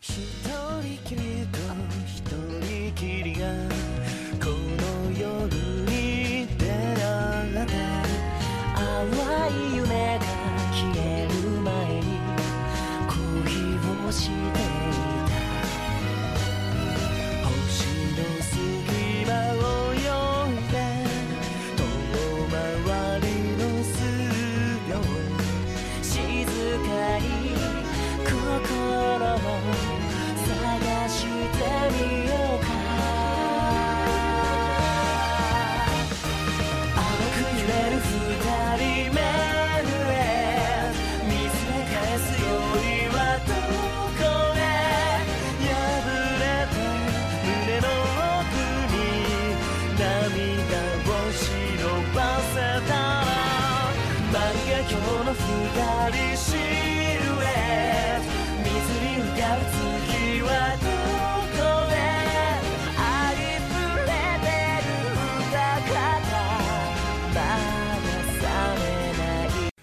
一人きりと一人きりがこの夜に出られて淡い夢が消える前に恋をして今日の光シルエット。水に浮かぶ